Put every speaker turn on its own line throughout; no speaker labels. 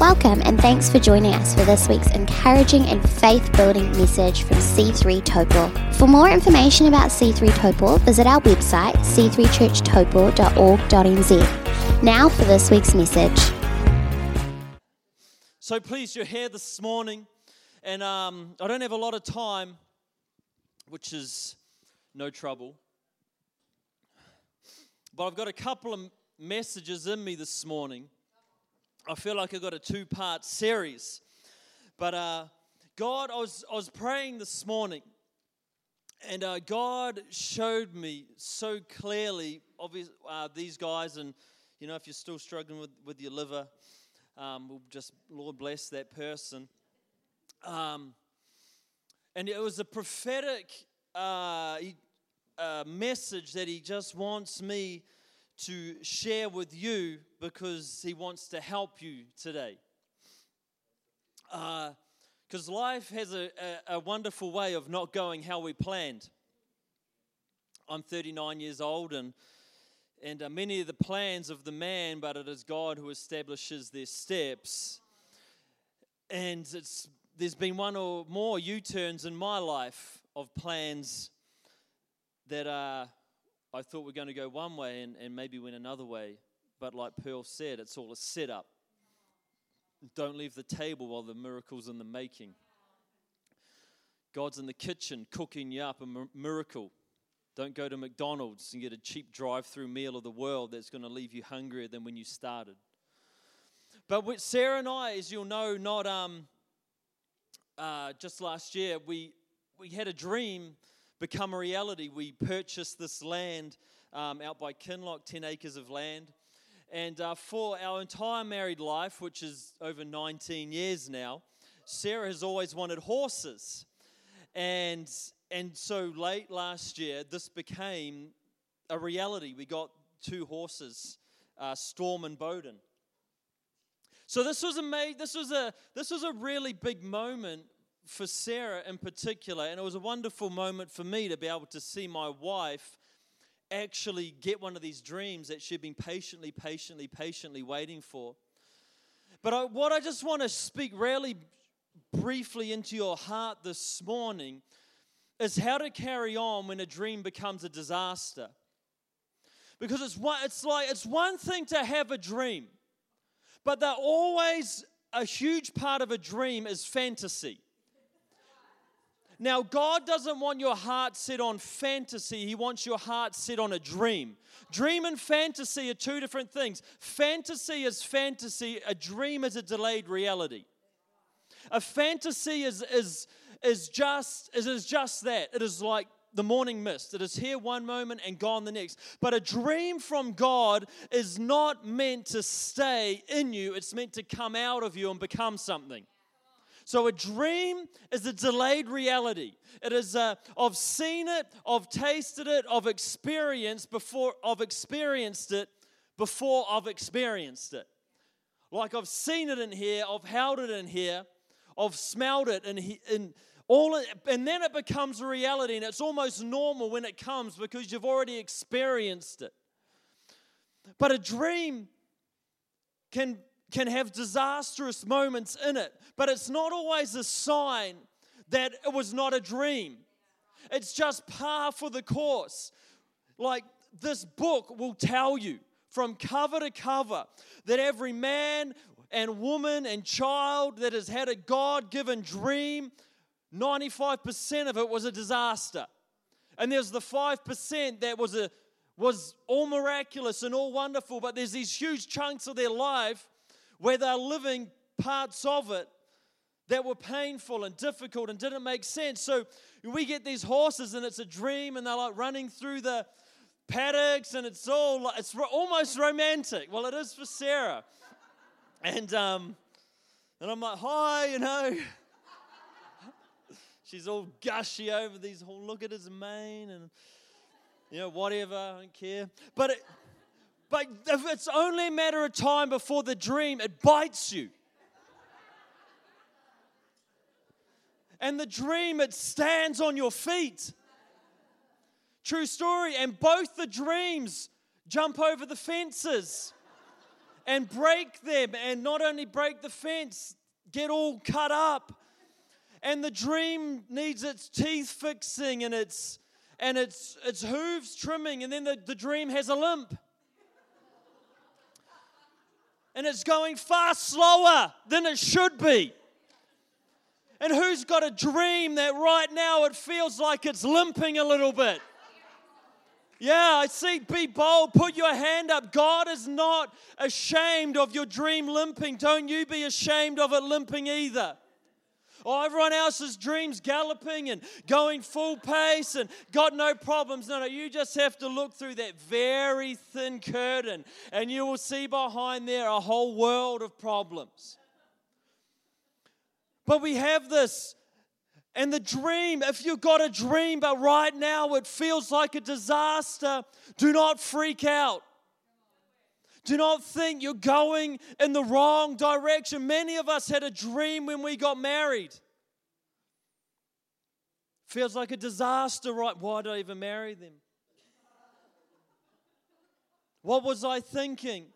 Welcome and thanks for joining us for this week's encouraging and faith building message from C3 Taupo. For more information about C3 Taupo, visit our website c3churchtaupo.org.nz. Now for this week's message.
So please, you're here this morning, and um, I don't have a lot of time, which is no trouble. But I've got a couple of messages in me this morning. I feel like I've got a two part series. But uh, God, I was, I was praying this morning, and uh, God showed me so clearly obvious, uh, these guys. And, you know, if you're still struggling with, with your liver, um, we'll just, Lord bless that person. Um, and it was a prophetic uh, uh, message that He just wants me to share with you because He wants to help you today. Because uh, life has a, a, a wonderful way of not going how we planned. I'm 39 years old, and and uh, many of the plans of the man, but it is God who establishes their steps. And it's there's been one or more U-turns in my life of plans that are I thought we're going to go one way and, and maybe went another way. But like Pearl said, it's all a setup. Don't leave the table while the miracle's in the making. God's in the kitchen cooking you up a miracle. Don't go to McDonald's and get a cheap drive through meal of the world that's going to leave you hungrier than when you started. But with Sarah and I, as you'll know, not um, uh, just last year, we, we had a dream become a reality. We purchased this land um, out by Kinloch, 10 acres of land. And uh, for our entire married life, which is over 19 years now, Sarah has always wanted horses. And, and so late last year, this became a reality. We got two horses, uh, Storm and Bowden. So this was a this was a this was a really big moment for Sarah in particular, and it was a wonderful moment for me to be able to see my wife actually get one of these dreams that she'd been patiently, patiently, patiently waiting for. But I, what I just want to speak really briefly into your heart this morning is how to carry on when a dream becomes a disaster. Because it's one, it's like it's one thing to have a dream, but they're always a huge part of a dream is fantasy. Now, God doesn't want your heart set on fantasy, He wants your heart set on a dream. Dream and fantasy are two different things. Fantasy is fantasy, a dream is a delayed reality. A fantasy is, is, is, just, is, is just that. It is like the morning mist. It is here one moment and gone the next. But a dream from God is not meant to stay in you, it's meant to come out of you and become something. So a dream is a delayed reality. It is a, I've seen it, I've tasted it, I've experienced before I've experienced it before I've experienced it. Like I've seen it in here, I've held it in here, I've smelled it and in all it, and then it becomes a reality and it's almost normal when it comes because you've already experienced it. But a dream can can have disastrous moments in it, but it's not always a sign that it was not a dream. It's just par for the course. Like this book will tell you from cover to cover that every man and woman and child that has had a God given dream, 95% of it was a disaster. And there's the 5% that was a was all miraculous and all wonderful, but there's these huge chunks of their life where they're living parts of it that were painful and difficult and didn't make sense. So we get these horses and it's a dream and they're like running through the paddocks and it's all like, it's almost romantic. Well, it is for Sarah. And um and I'm like, "Hi, you know." She's all gushy over these, oh, look at his mane and you know, whatever, I don't care. But it, but if it's only a matter of time before the dream, it bites you. And the dream, it stands on your feet. True story. And both the dreams jump over the fences. and break them, and not only break the fence, get all cut up. And the dream needs its teeth fixing and its and its its hooves trimming, and then the, the dream has a limp. And it's going far slower than it should be. And who's got a dream that right now it feels like it's limping a little bit? Yeah, I see. Be bold. Put your hand up. God is not ashamed of your dream limping. Don't you be ashamed of it limping either. Oh, everyone else's dreams galloping and going full pace and got no problems. No, no, you just have to look through that very thin curtain and you will see behind there a whole world of problems. But we have this. And the dream, if you've got a dream, but right now it feels like a disaster, do not freak out. Do not think you're going in the wrong direction. Many of us had a dream when we got married. Feels like a disaster, right? Why did I even marry them? What was I thinking?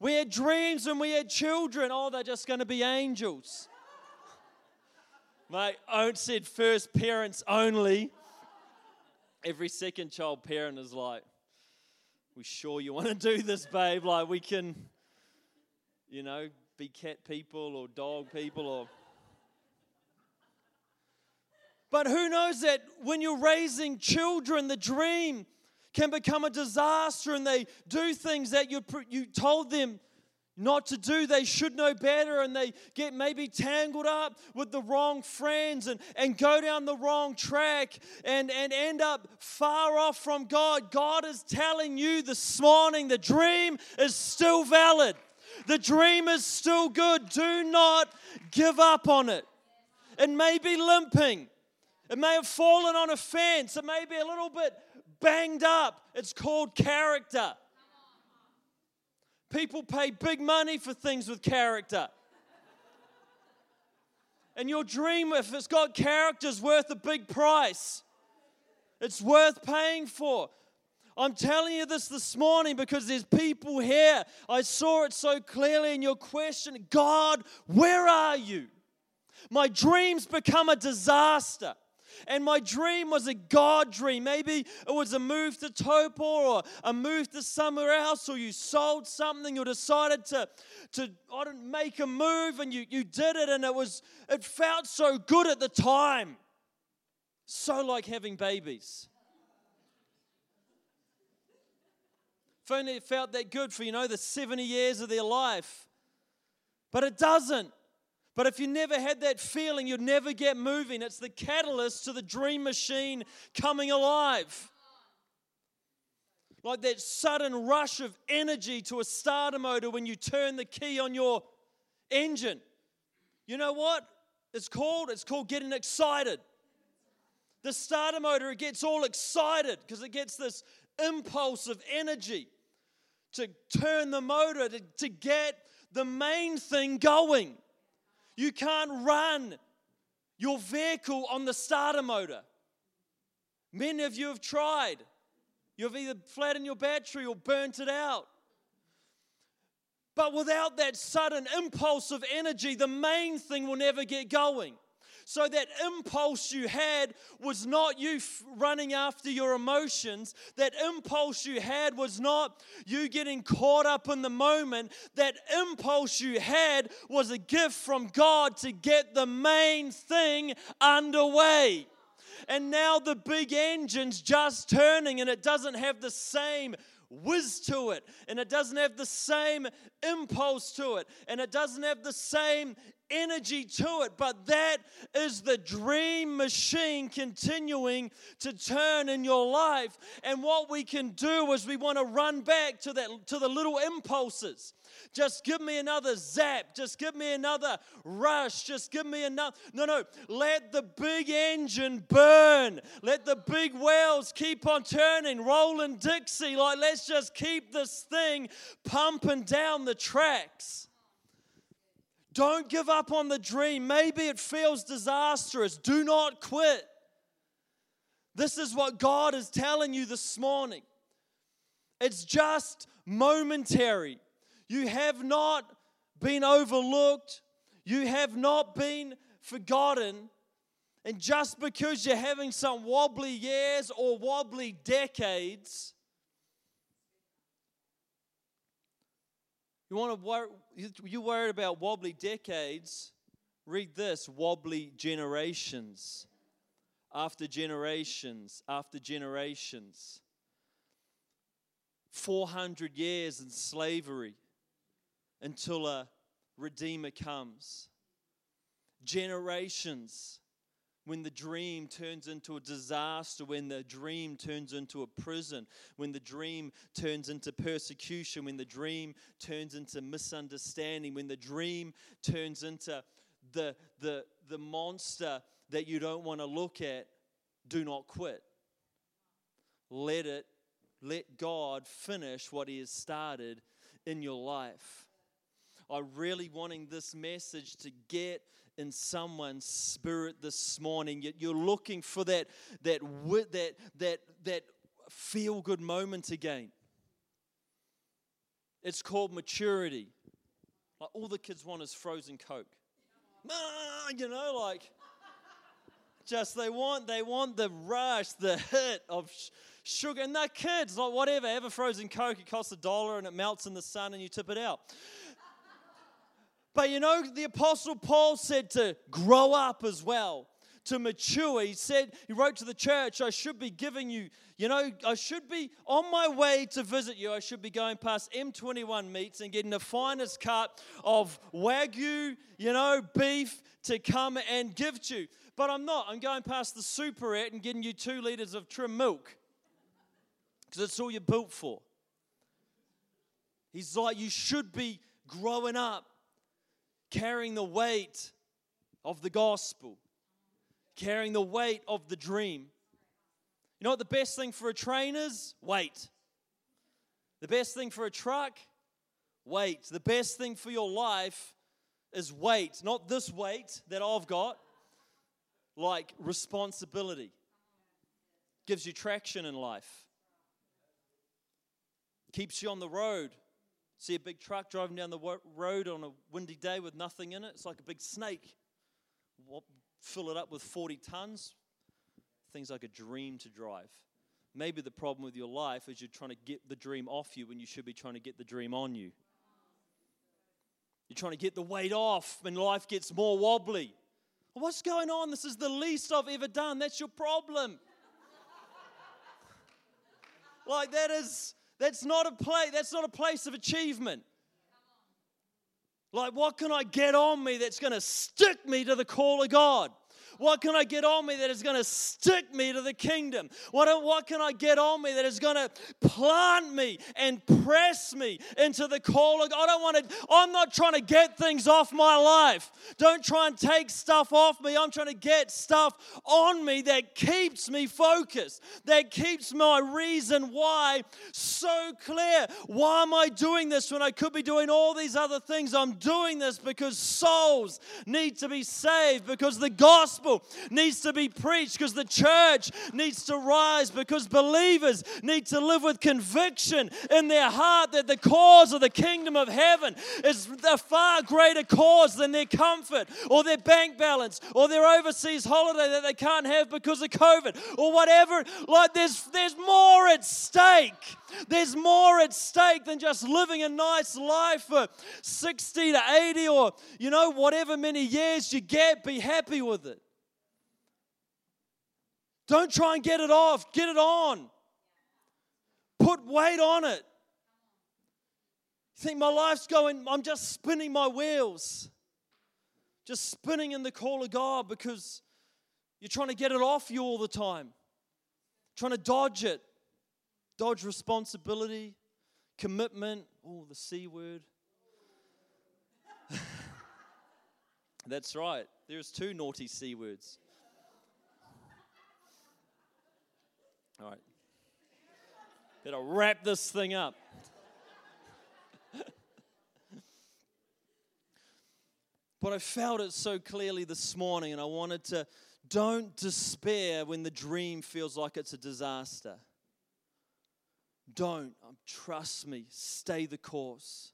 We had dreams and we had children. Oh, they're just going to be angels. Mate, Owen said first parents only. Every second child parent is like, we sure you want to do this, babe? Like, we can, you know, be cat people or dog people or. But who knows that when you're raising children, the dream can become a disaster and they do things that you, you told them not to do. They should know better and they get maybe tangled up with the wrong friends and, and go down the wrong track and, and end up far off from God. God is telling you this morning the dream is still valid, the dream is still good. Do not give up on it. It may be limping, it may have fallen on a fence, it may be a little bit banged up. It's called character. People pay big money for things with character. And your dream, if it's got character, is worth a big price. It's worth paying for. I'm telling you this this morning because there's people here. I saw it so clearly in your question God, where are you? My dreams become a disaster. And my dream was a God dream. Maybe it was a move to Taupo or a move to somewhere else, or you sold something or decided to, to I don't make a move and you, you did it and it was it felt so good at the time. So like having babies. If only it felt that good for, you know, the 70 years of their life. But it doesn't. But if you never had that feeling, you'd never get moving. It's the catalyst to the dream machine coming alive. Like that sudden rush of energy to a starter motor when you turn the key on your engine. You know what it's called? It's called getting excited. The starter motor, it gets all excited because it gets this impulse of energy to turn the motor, to, to get the main thing going. You can't run your vehicle on the starter motor. Many of you have tried. You've either flattened your battery or burnt it out. But without that sudden impulse of energy, the main thing will never get going. So that impulse you had was not you running after your emotions. That impulse you had was not you getting caught up in the moment. That impulse you had was a gift from God to get the main thing underway. And now the big engine's just turning and it doesn't have the same whiz to it, and it doesn't have the same impulse to it, and it doesn't have the same energy to it, but that is the dream machine continuing to turn in your life. And what we can do is we want to run back to that to the little impulses. Just give me another zap. Just give me another rush. Just give me another. No, no. Let the big engine burn. Let the big wheels keep on turning, rolling Dixie. Like, let's just keep this thing pumping down the tracks. Don't give up on the dream. Maybe it feels disastrous. Do not quit. This is what God is telling you this morning. It's just momentary. You have not been overlooked. You have not been forgotten. And just because you're having some wobbly years or wobbly decades, you want to you worried about wobbly decades? Read this wobbly generations after generations after generations. 400 years in slavery until a Redeemer comes. Generations when the dream turns into a disaster, when the dream turns into a prison, when the dream turns into persecution, when the dream turns into misunderstanding, when the dream turns into the, the, the monster that you don't want to look at, do not quit. Let it, let God finish what He has started in your life. I'm really wanting this message to get in someone's spirit this morning. You're looking for that, that, that, that, that feel good moment again. It's called maturity. Like all the kids want is frozen Coke. Ah, you know, like just they want they want the rush, the hit of sugar. And they're kids, like whatever. Have a frozen Coke, it costs a dollar and it melts in the sun and you tip it out. But you know, the Apostle Paul said to grow up as well, to mature. He said, he wrote to the church, I should be giving you, you know, I should be on my way to visit you. I should be going past M21 meats and getting the finest cut of Wagyu, you know, beef to come and give to you. But I'm not. I'm going past the superette and getting you two liters of trim milk because that's all you're built for. He's like, you should be growing up carrying the weight of the gospel, carrying the weight of the dream. You know what the best thing for a train is? Weight. The best thing for a truck? Weight. The best thing for your life is weight. Not this weight that I've got, like responsibility. Gives you traction in life, keeps you on the road, See a big truck driving down the road on a windy day with nothing in it. It's like a big snake. Fill it up with 40 tons. Things like a dream to drive. Maybe the problem with your life is you're trying to get the dream off you when you should be trying to get the dream on you. You're trying to get the weight off when life gets more wobbly. What's going on? This is the least I've ever done. That's your problem. like that is that's not a place, that's not a place of achievement. Like, what can I get on me that's going to stick me to the call of God? What can I get on me that is going to stick me to the kingdom? What, what can I get on me that is going to plant me and press me into the call of God? I don't want to, I'm not trying to get things off my life. Don't try and take stuff off me. I'm trying to get stuff on me that keeps me focused, that keeps my reason why so clear. Why am I doing this when I could be doing all these other things? I'm doing this because souls need to be saved, because the gospel gospel needs to be preached because the church needs to rise because believers need to live with conviction in their heart that the cause of the kingdom of heaven is a far greater cause than their comfort or their bank balance or their overseas holiday that they can't have because of COVID or whatever. Like there's there's more at stake. There's more at stake than just living a nice life for 60 to 80 or, you know, whatever many years you get, be happy with it. Don't try and get it off, get it on. Put weight on it. You think my life's going, I'm just spinning my wheels, just spinning in the call of God because you're trying to get it off you all the time, trying to dodge it, dodge responsibility, commitment. Oh, the C word. That's right. There's two naughty C words. All right. Better wrap this thing up. but I felt it so clearly this morning, and I wanted to don't despair when the dream feels like it's a disaster. Don't. Um, trust me. Stay the course.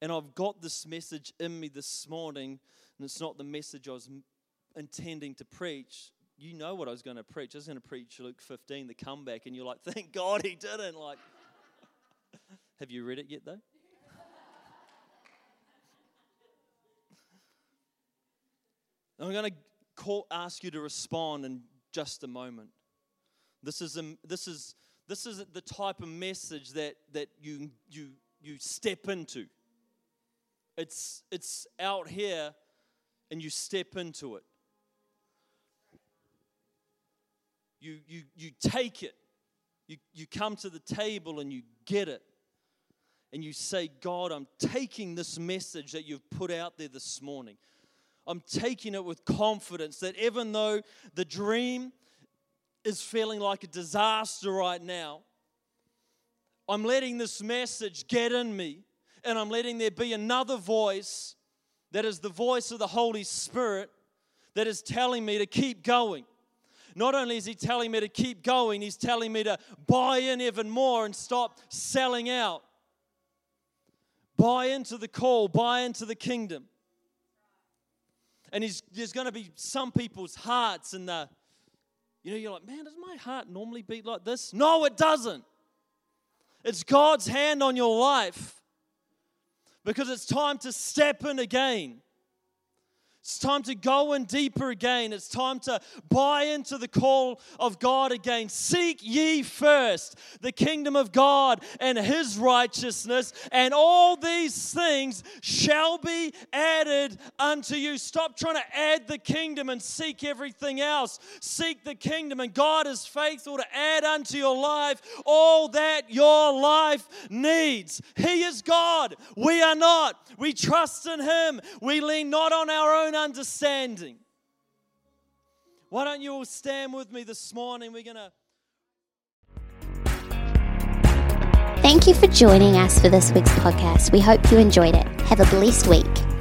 And I've got this message in me this morning, and it's not the message I was intending to preach. You know what I was going to preach. I was going to preach Luke 15, the comeback, and you're like, thank God he didn't. Like, have you read it yet, though? I'm going to call, ask you to respond in just a moment. This is, a, this is, this is the type of message that, that you, you, you step into. It's, it's out here and you step into it. You, you, you take it. You, you come to the table and you get it. And you say, God, I'm taking this message that you've put out there this morning. I'm taking it with confidence that even though the dream is feeling like a disaster right now, I'm letting this message get in me and I'm letting there be another voice that is the voice of the Holy Spirit that is telling me to keep going. Not only is He telling me to keep going, He's telling me to buy in even more and stop selling out. Buy into the call, buy into the kingdom. And he's, there's going to be some people's hearts and the, you know, you're like, man, does my heart normally beat like this? No, it doesn't. It's God's hand on your life because it's time to step in again. It's time to go in deeper again. It's time to buy into the call of God again. Seek ye first the kingdom of God and his righteousness, and all these things shall be added unto you. Stop trying to add the kingdom and seek everything else. Seek the kingdom, and God is faithful to add unto your life all that your life needs. He is God. We are not. We trust in him. We lean not on our own own understanding. Why don't you all stand with me this morning? We're going to.
Thank you for joining us for this week's podcast. We hope you enjoyed it. Have a blessed week.